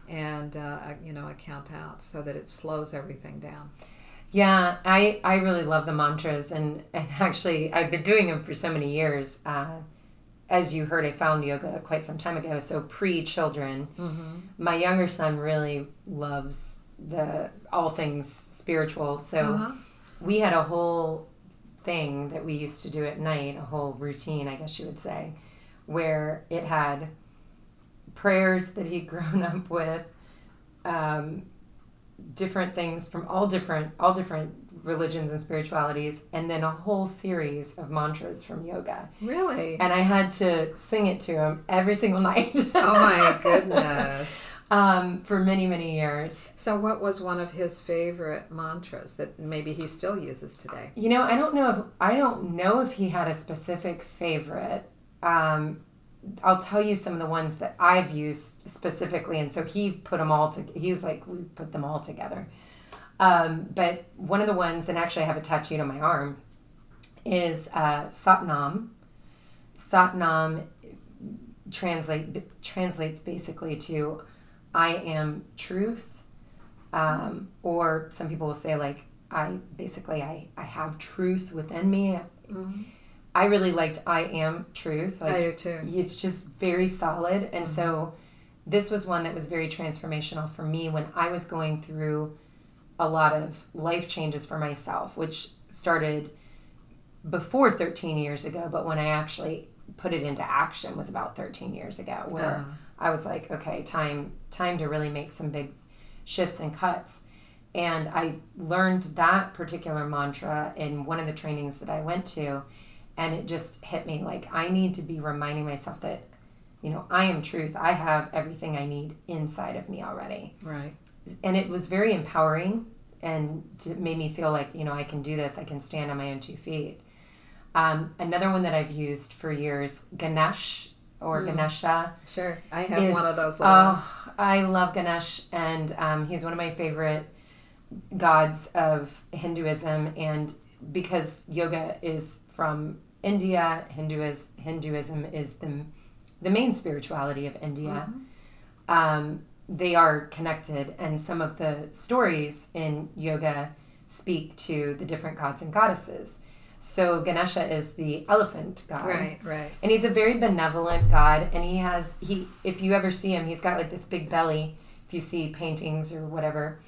and uh, you know a count out so that it slows everything down. Yeah, I, I really love the mantras, and, and actually, I've been doing them for so many years. Uh, as you heard, I found yoga quite some time ago, so pre children. My younger son really loves the all things spiritual, so Uh-huh. we had a whole thing that we used to do at night, a whole routine, I guess you would say, where it had prayers that he'd grown up with, um, different things from all different all different religions and spiritualities, and then a whole series of mantras from yoga. Really? And I had to sing it to him every single night. oh my goodness. Um, for many, many years. So, what was one of his favorite mantras that maybe he still uses today? You know, I don't know if I don't know if he had a specific favorite. Um, I'll tell you some of the ones that I've used specifically, and so he put them all to. He was like, we put them all together. Um, but one of the ones, and actually I have it tattooed on my arm, is uh, Satnam. Satnam translate translates basically to I am truth, um, or some people will say like I basically I I have truth within me. Mm-hmm. I really liked I am truth. Like, I do too. It's just very solid, and mm-hmm. so this was one that was very transformational for me when I was going through a lot of life changes for myself, which started before 13 years ago, but when I actually put it into action was about 13 years ago, where uh. I was like, okay, time time to really make some big shifts and cuts. And I learned that particular mantra in one of the trainings that I went to, and it just hit me like I need to be reminding myself that, you know, I am truth. I have everything I need inside of me already. Right and it was very empowering and made me feel like you know I can do this. I can stand on my own two feet. Um, another one that I've used for years, Ganesh or mm. Ganesha. Sure, I have is, one of those. Oh. I love Ganesh, and um, he's one of my favorite gods of Hinduism, and because yoga is from India, Hinduism, Hinduism is the the main spirituality of India. Mm-hmm. Um, they are connected, and some of the stories in yoga speak to the different gods and goddesses. So Ganesha is the elephant god. Right, right. And he's a very benevolent god and he has he if you ever see him, he's got like this big belly if you see paintings or whatever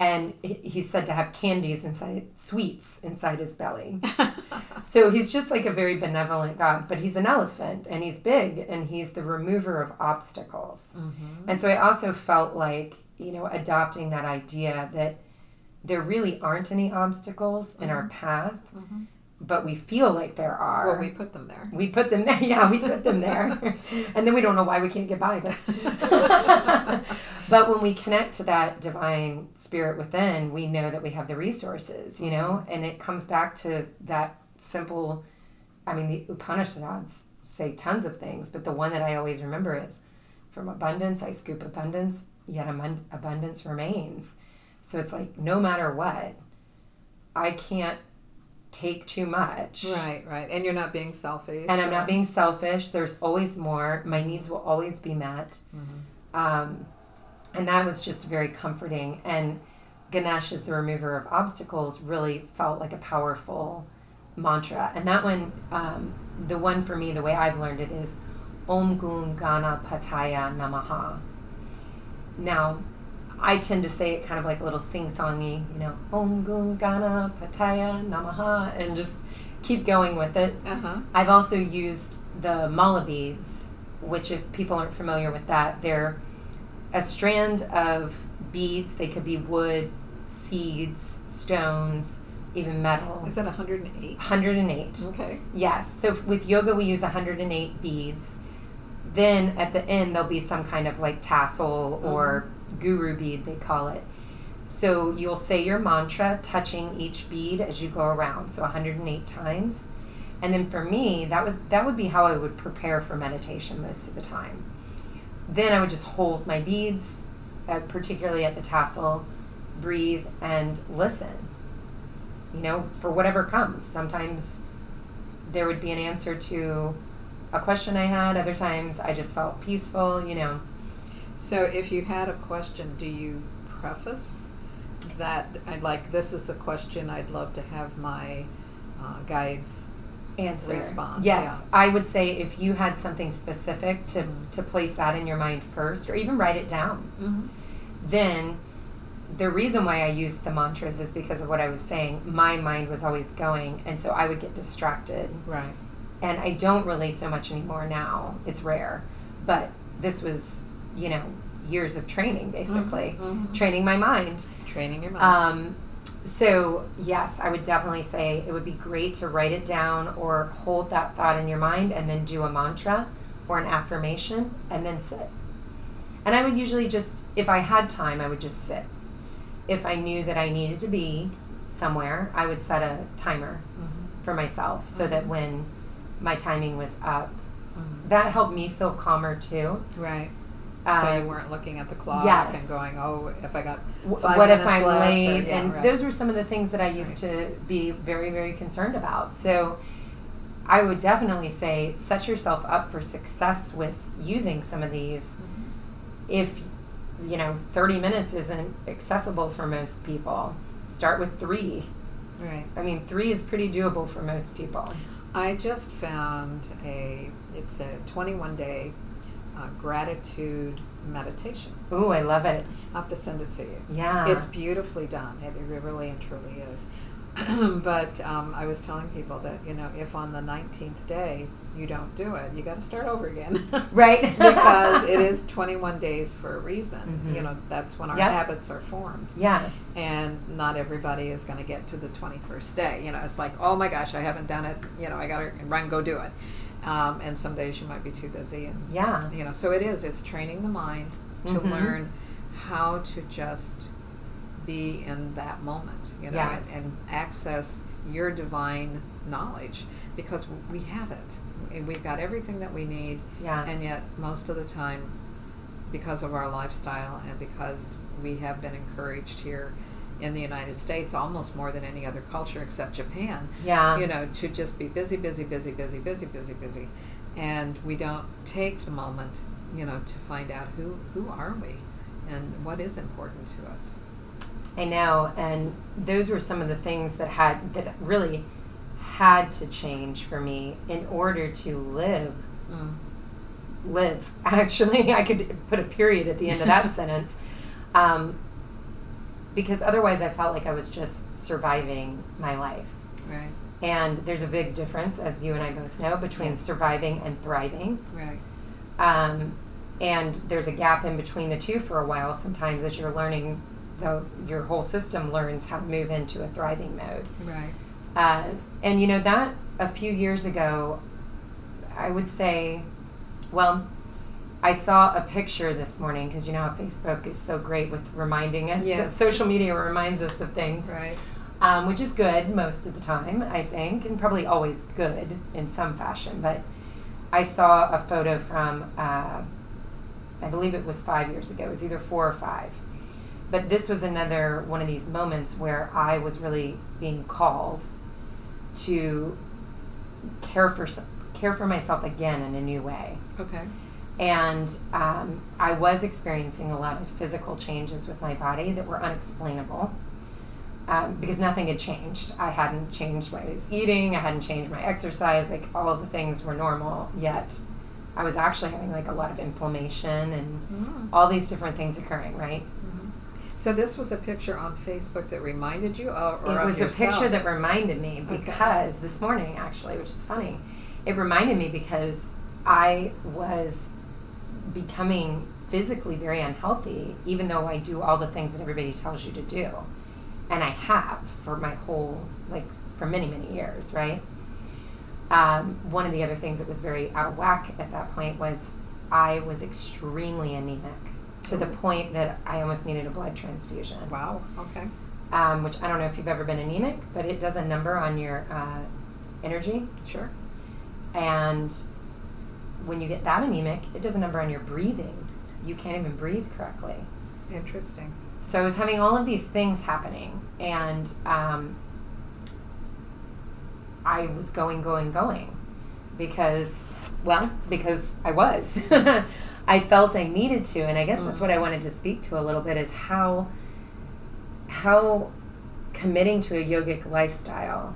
and he's said to have candies inside sweets inside his belly so he's just like a very benevolent god but he's an elephant and he's big and he's the remover of obstacles mm-hmm. and so i also felt like you know adopting that idea that there really aren't any obstacles mm-hmm. in our mm-hmm. path mm-hmm but we feel like there are. Well, we put them there. We put them there. Yeah, we put them there. and then we don't know why we can't get by them. but when we connect to that divine spirit within, we know that we have the resources, you know? Mm-hmm. And it comes back to that simple I mean, the Upanishads say tons of things, but the one that I always remember is from abundance, I scoop abundance, yet abundance remains. So it's like no matter what, I can't take too much. Right, right. And you're not being selfish. And I'm not being selfish. There's always more. My needs will always be met. Mm-hmm. Um, and that was just very comforting. And Ganesh is the remover of obstacles really felt like a powerful mantra. And that one, um, the one for me, the way I've learned it is Om Gun Gana Pataya Namaha. Now, I tend to say it kind of like a little sing-songy, you know, Om Gun Gana Pataya Namaha, and just keep going with it. Uh-huh. I've also used the mala beads, which if people aren't familiar with that, they're a strand of beads. They could be wood, seeds, stones, even metal. Is that 108? 108. Okay. Yes. So with yoga, we use 108 beads. Then at the end, there'll be some kind of like tassel or mm-hmm guru bead, they call it. So you'll say your mantra touching each bead as you go around, so 108 times. And then for me, that was that would be how I would prepare for meditation most of the time. Then I would just hold my beads, uh, particularly at the tassel, breathe and listen. You know, for whatever comes. Sometimes there would be an answer to a question I had. Other times I just felt peaceful. You know, so, if you had a question, do you preface that? I'd like this is the question I'd love to have my uh, guides answer. Respond. Yes, yeah. I would say if you had something specific to mm-hmm. to place that in your mind first, or even write it down, mm-hmm. then the reason why I used the mantras is because of what I was saying. My mind was always going, and so I would get distracted. Right. And I don't really so much anymore now. It's rare, but this was you know, years of training basically, mm-hmm, mm-hmm. training my mind. Training your mind. Um, So, yes, I would definitely say it would be great to write it down or hold that thought in your mind and then do a mantra or an affirmation and then sit. And I would usually just, if I had time, I would just sit. If I knew that I needed to be somewhere, I would set a timer Mm-hmm. for myself so that when my timing was up, Mhm. that helped me feel calmer too. Right. So Um, you weren't looking at the clock yes. and going, "Oh, if I got five what if I'm left," or- late? yeah, and right. those were some of the things that I used to be very, very concerned about. So I would definitely say set yourself up for success with using some of these. Mm-hmm. If you know 30 minutes isn't accessible for most people, start with three. Right. I mean, three is pretty doable for most people. I just found a it's a 21 day uh, gratitude meditation. Ooh, I love it. I'll have to send it to you. Yeah. It's beautifully done. It really and truly is. but um, I was telling people that you know if on the 19th day you don't do it, you got to start over again. right because it is 21 days for a reason. Mhm. You know that's when our Yep. habits are formed. Yes. and not everybody is going to get to the 21st day you know it's like oh my gosh i haven't done it you know i gotta run go do it um, and some days you might be too busy and Yeah. you know so it is it's training the mind to Mhm. learn how to just be in that moment you know Yes. and, and access your divine knowledge because we have it And we've got everything that we need Yes. and yet most of the time because of our lifestyle and because we have been encouraged here in the United States almost more than any other culture except Japan Yeah. you know to just be busy busy busy busy busy busy busy and we don't take the moment you know to find out who who are we and what is important to us I know, and those were some of the things that had that really had to change for me in order to live. mm. Live. Actually, I could put a period at the end of that sentence, um, because otherwise, I felt like I was just surviving my life. right And there's a big difference, as you and I both know, between surviving and thriving. right Um, and there's a gap in between the two for a while. Sometimes, as you're learning, the, your whole system learns how to move into a thriving mode. right Uh, and you know that a few years ago, I would say, well, I saw a picture this morning because you know how Facebook is so great with reminding us. Yes. Social media reminds us of things, right um, which is good most of the time, I think, and probably always good in some fashion. But I saw a photo from, uh, I believe it was five years ago. It was either four or five. But this was another one of these moments where I was really being called to care for care for myself again in a new way. okay And um, I was experiencing a lot of physical changes with my body that were unexplainable um, because nothing had changed. I hadn't changed what I was eating, I hadn't changed my exercise, like all of the things were normal, yet I was actually having like a lot of inflammation and mm. all these different things occurring, right? so this was a picture on Facebook that reminded you or, or it was yourself? a picture that reminded me Okay. because this morning actually which is funny it reminded me because i was becoming physically very unhealthy even though i do all the things that everybody tells you to do. And i have for my whole like for many many years right? Um, one of the other things that was very out of whack at that point was i was extremely anemic to the point that i almost needed a blood transfusion. Wow okay. Um, which I don't know if you've ever been anemic, but it does a number on your uh, energy. sure. And when you get that anemic, it does a number on your breathing. You can't even breathe correctly. interesting So I was having all of these things happening, and um, I was going, going, going because, well, because I was. I felt I needed to, and I guess that's Mm. what I wanted to speak to a little bit is how how committing to a yogic lifestyle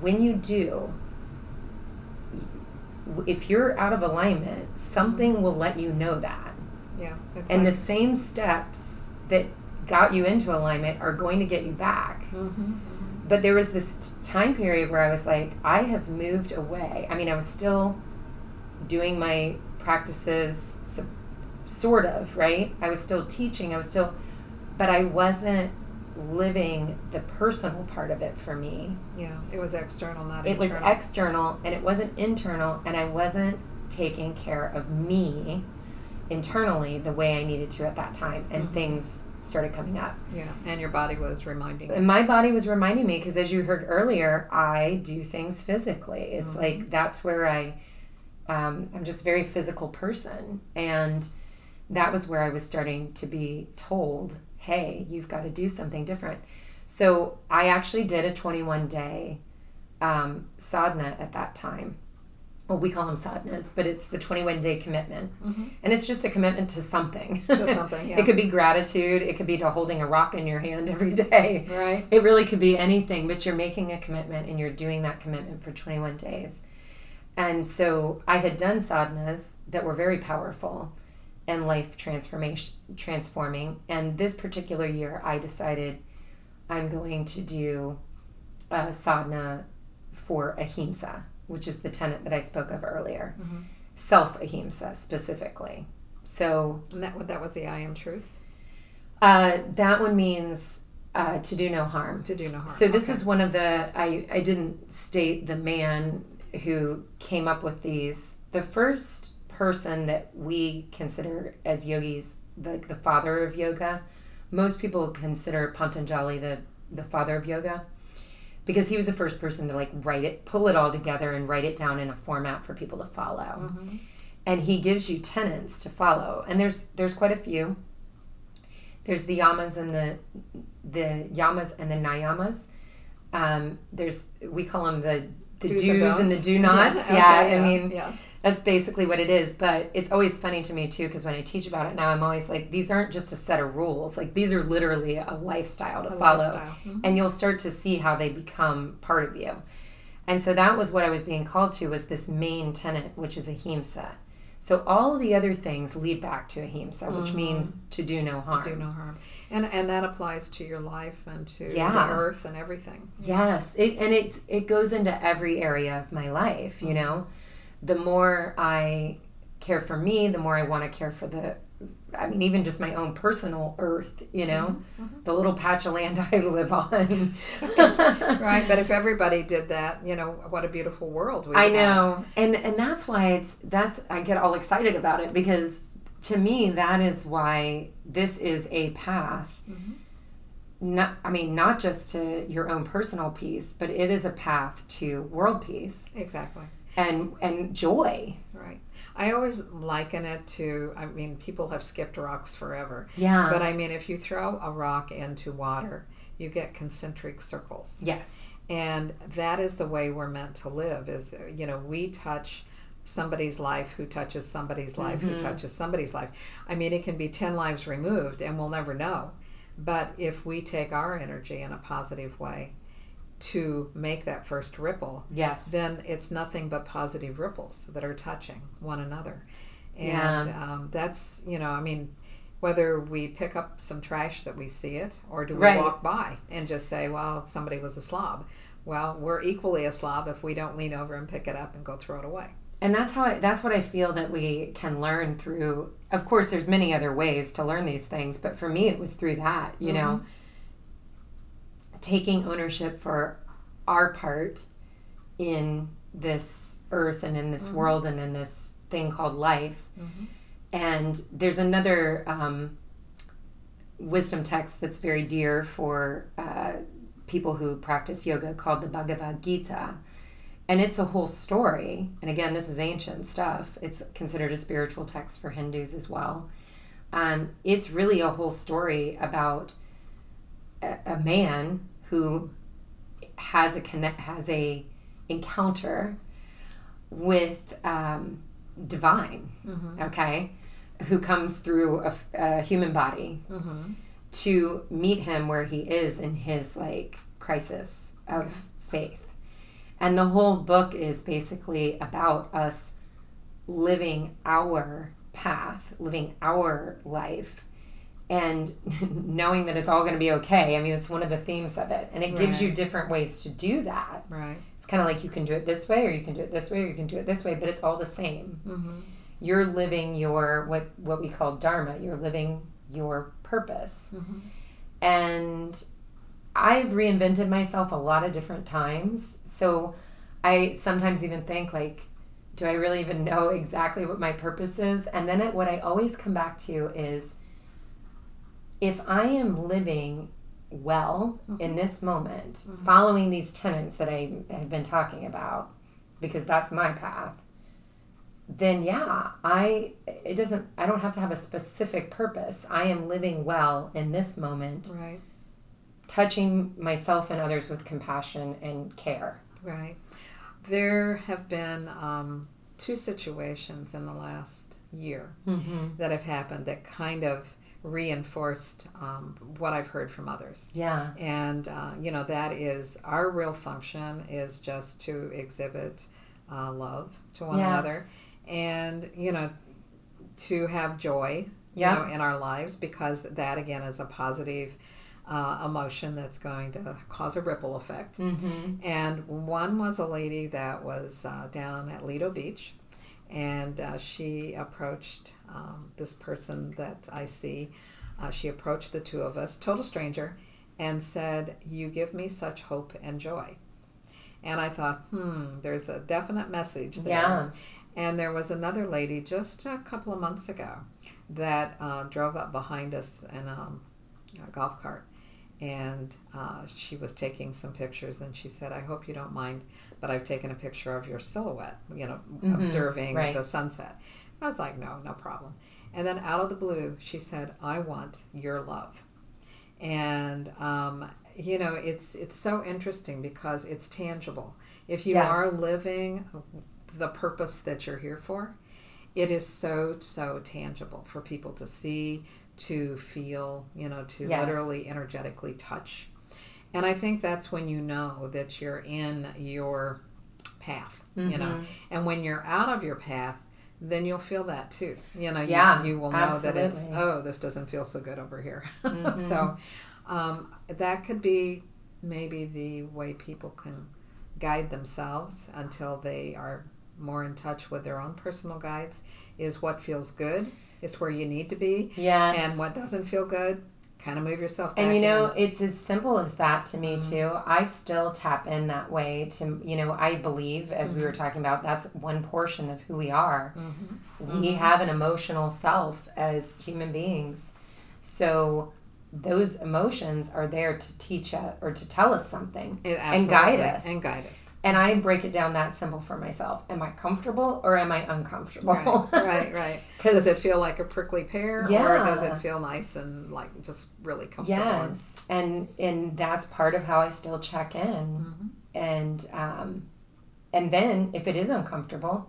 when you do if you're out of alignment something will let you know that yeah and the same steps that got you into alignment are going to get you back. mm-hmm, But there was this time period where I was like, I have moved away. I mean, I was still doing my practices, sort of, right? I was still teaching, I was still, but I wasn't living the personal part of it for me. Yeah, it was external, not It was external and it wasn't internal, and I wasn't taking care of me internally the way I needed to at that time, and Mm-hmm. things started coming up. yeah, and your body was reminding you. And my body was reminding me because, as you heard earlier, I do things physically. It's Mm-hmm. like that's where I, um, I'm just a very physical person, and that was where I was starting to be told, "Hey, you've got to do something different." So I actually did a 21 day um, sadhana at that time. Well, we call them sadhanas, but it's the 21 day commitment, and it's just a commitment to something. To something, yeah. it could be gratitude. It could be to holding a rock in your hand every day. Right. It really could be anything, but you're making a commitment and you're doing that commitment for 21 days. And so I had done sadhanas that were very powerful and life transformation transforming. And this particular year, I decided I'm going to do a sadhana for ahimsa, which is the tenet that I spoke of earlier. Self ahimsa specifically. So And that that was the I am truth uh, that one means uh, to do no harm. to do no harm. So this Okay. is one of the I I didn't state the man who came up with these. The first person that we consider as yogis, the the father of yoga. Most people consider Patanjali the the father of yoga because he was the first person to like write it, pull it all together and write it down in a format for people to follow. And he gives you tenets to follow. And there's there's quite a few. There's the yamas and the the yamas and the niyamas. Um, there's we call them the the do's, and, the do nots. Okay, yeah, I mean yeah. that's basically what it is. But it's always funny to me too because when I teach about it now, I'm always like, these aren't just a set of rules. Like these are literally a lifestyle to A follow, lifestyle. Mhm. and you'll start to see how they become part of you. And so that was what I was being called to was this main tenet, which is ahimsa. So all the other things lead back to ahimsa, which means to do no harm. Mm-hmm. do no harm, and and that applies to your life and to Yeah. the earth and everything. Yes, it, and it it goes into every area of my life. You mm-hmm. know, the more I care for me, the more I want to care for the. I mean, even just my own personal earth. You know, mm-hmm. Mm-hmm. the little patch of land I live on. Right, but if everybody did that, you know, what a beautiful world we I have. I know, and and that's why it's that's I get all excited about it because to me that is why this is a path. Mm-hmm. Not, I mean, not just to your own personal peace, but it is a path to world peace Exactly. and and joy. Right. I always liken it to, I mean, people have skipped rocks forever. Yeah. But I mean, if you throw a rock into water, you get concentric circles. yes. And that is the way we're meant to live is, you know, we touch somebody's life who touches somebody's life who touches somebody's life. I mean, it can be 10 lives removed and we'll never know. But if we take our energy in a positive way to make that first ripple, Yes. then it's nothing but positive ripples that are touching one another. And Yeah. um, that's, you know, I mean, whether we pick up some trash that we see it or do we Right. walk by and just say, well, somebody was a slob. Well, we're equally a slob if we don't lean over and pick it up and go throw it away. And that's how I, that's what I feel that we can learn through. Of course, there's many other ways to learn these things, but for me, it was through that. You know, taking ownership for our part in this earth and in this world and in this thing called life. And there's another um, wisdom text that's very dear for uh, people who practice yoga called the Bhagavad Gita. And it's a whole story. And again, this is ancient stuff. It's considered a spiritual text for Hindus as well. Um, it's really a whole story about a, a man who has a connect has a encounter with um, divine. Okay, who comes through a, a human body to meet him where he is in his like crisis of faith. And the whole book is basically about us living our path, living our life, and knowing that it's all going to be okay. I mean, it's one of the themes of it. And it gives you different ways to do that. Right. It's kind of like you can do it this way, or you can do it this way, or you can do it this way, but it's all the same. Mm-hmm. You're living your, what, what we call dharma, you're living your purpose. Mm-hmm. And I've reinvented myself a lot of different times. So I sometimes even think like do I really even know exactly what my purpose is? And then it, what I always come back to is if I am living well mm-hmm. in this moment, mm-hmm. following these tenets that I have been talking about, because that's my path, then yeah, I it doesn't I don't have to have a specific purpose. I am living well in this moment. Right. Touching myself and others with compassion and care. Right. There have been um, two situations in the last year mm-hmm. that have happened that kind of reinforced um, what I've heard from others. Yeah. And, uh, you know, that is our real function is just to exhibit uh, love to one yes. another and, you know, to have joy yeah. you know, in our lives because that, again, is a positive uh, emotion that's going to cause a ripple effect. Mm-hmm. And one was a lady that was uh, down at Lido Beach, and uh, she approached um, this person that I see. Uh, she approached the two of us, total stranger, and said, You give me such hope and joy. And I thought, hmm, there's a definite message there. Yeah. And there was another lady just a couple of months ago that uh, drove up behind us in um, a golf cart and uh, she was taking some pictures and she said i hope you don't mind but i've taken a picture of your silhouette you know mm-hmm. observing right. the sunset i was like no no problem and then out of the blue she said i want your love and um, you know it's it's so interesting because it's tangible if you yes. are living the purpose that you're here for it is so so tangible for people to see to feel, you know, to yes. literally energetically touch. And I think that's when you know that you're in your path, mm-hmm. you know. Mm-hmm. And when you're out of your path, then you'll feel that too. You know, yeah, you, you will know absolutely. that it's, oh, this doesn't feel so good over here. Mm-hmm. so um, that could be maybe the way people can guide themselves until they are more in touch with their own personal guides is what feels good is where you need to be. Yeah. And what doesn't feel good, kind of move yourself and you know in. it's as simple as that to me mm-hmm. too i still tap in that way to you know i believe as mm-hmm. we were mm-hmm. talking about that's one portion of who we are mm-hmm. we mm-hmm. have an emotional self as human beings so those emotions are there to teach us or to tell us something and guide us and guide us and I break it down that simple for myself. Am I comfortable or am I uncomfortable? Right, right, right. does it feel like a prickly pear, yeah. or does it feel nice and like just really comfortable? Yes, and and that's part of how I still check in, mm-hmm. and um, and then if it is uncomfortable,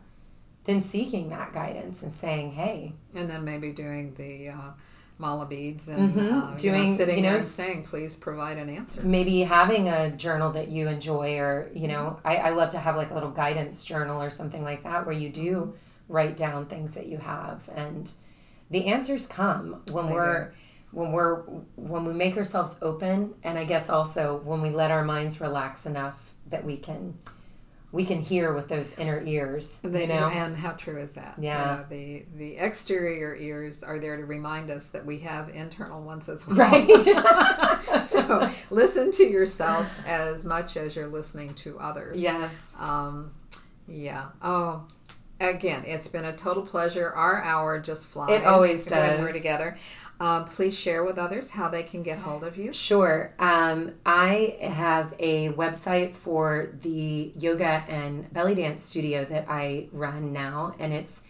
then seeking that guidance and saying, hey, and then maybe doing the. Uh, mala beads and mm-hmm. uh, doing you know, sitting you know, there and saying please provide an answer maybe having a journal that you enjoy or you know I, I love to have like a little guidance journal or something like that where you do write down things that you have and the answers come when they we're do. when we're when we make ourselves open and i guess also when we let our minds relax enough that we can we can hear with those inner ears. you know? And how true is that? Yeah. You know, the the exterior ears are there to remind us that we have internal ones as well. Right. so listen to yourself as much as you're listening to others. Yes. Um, yeah. Oh, again, it's been a total pleasure. Our hour just flies. It always does. When we're together. Uh, please share with others how they can get hold of you. Sure. Um, I have a website for the yoga and belly dance studio that I run now, and it's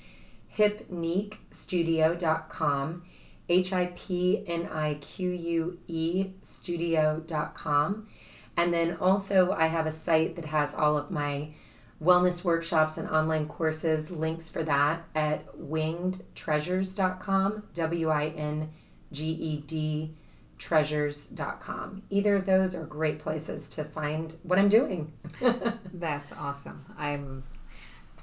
hipniquestudio.com, H I P N I Q U E studio.com. And then also, I have a site that has all of my wellness workshops and online courses, links for that at wingedtreasures.com, W I N G E D treasures.com. Either of those are great places to find what I'm doing. That's awesome. I'm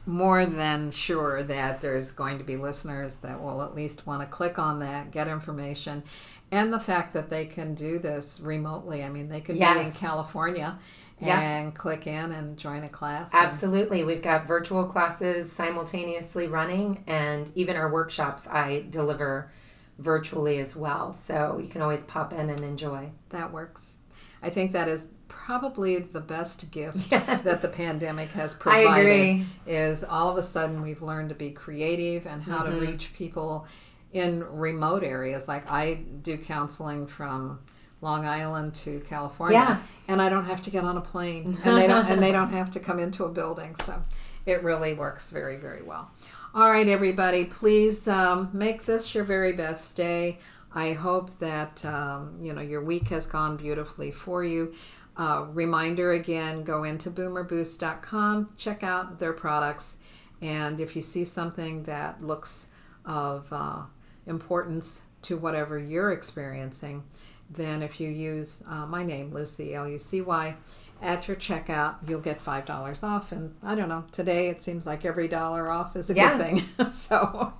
more than sure that there's going to be listeners that will at least want to click on that, get information, and the fact that they can do this remotely. I mean, they could yes. be in California and yeah. click in and join a class. Absolutely. We've got virtual classes simultaneously running, and even our workshops I deliver virtually as well. So you can always pop in and enjoy. That works. I think that is probably the best gift Yes. that the pandemic has I provided agree. is all of a sudden we've learned to be creative and how Mm-hmm. to reach people in remote areas like i do counseling from long island to california Yeah. and i don't have to get on a plane and they don't and they don't have to come into a building so it really works very very well all right everybody please um, make this your very best day. I hope that um, you know your week has gone beautifully for you. Uh, reminder again go into boomerboost.com check out their products and if you see something that looks of uh, importance to whatever you're experiencing then if you use uh, my name lucy l-u-c-y at your checkout you'll get five dollars off. And i don't know today it seems like every dollar off is a Yeah. good thing. So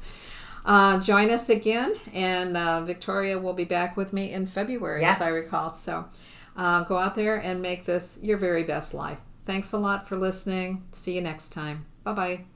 uh, join us again and uh, victoria will be back with me in february as i recall. So uh, go out there and make this your very best life. Thanks a lot for listening. See you next time. Bye bye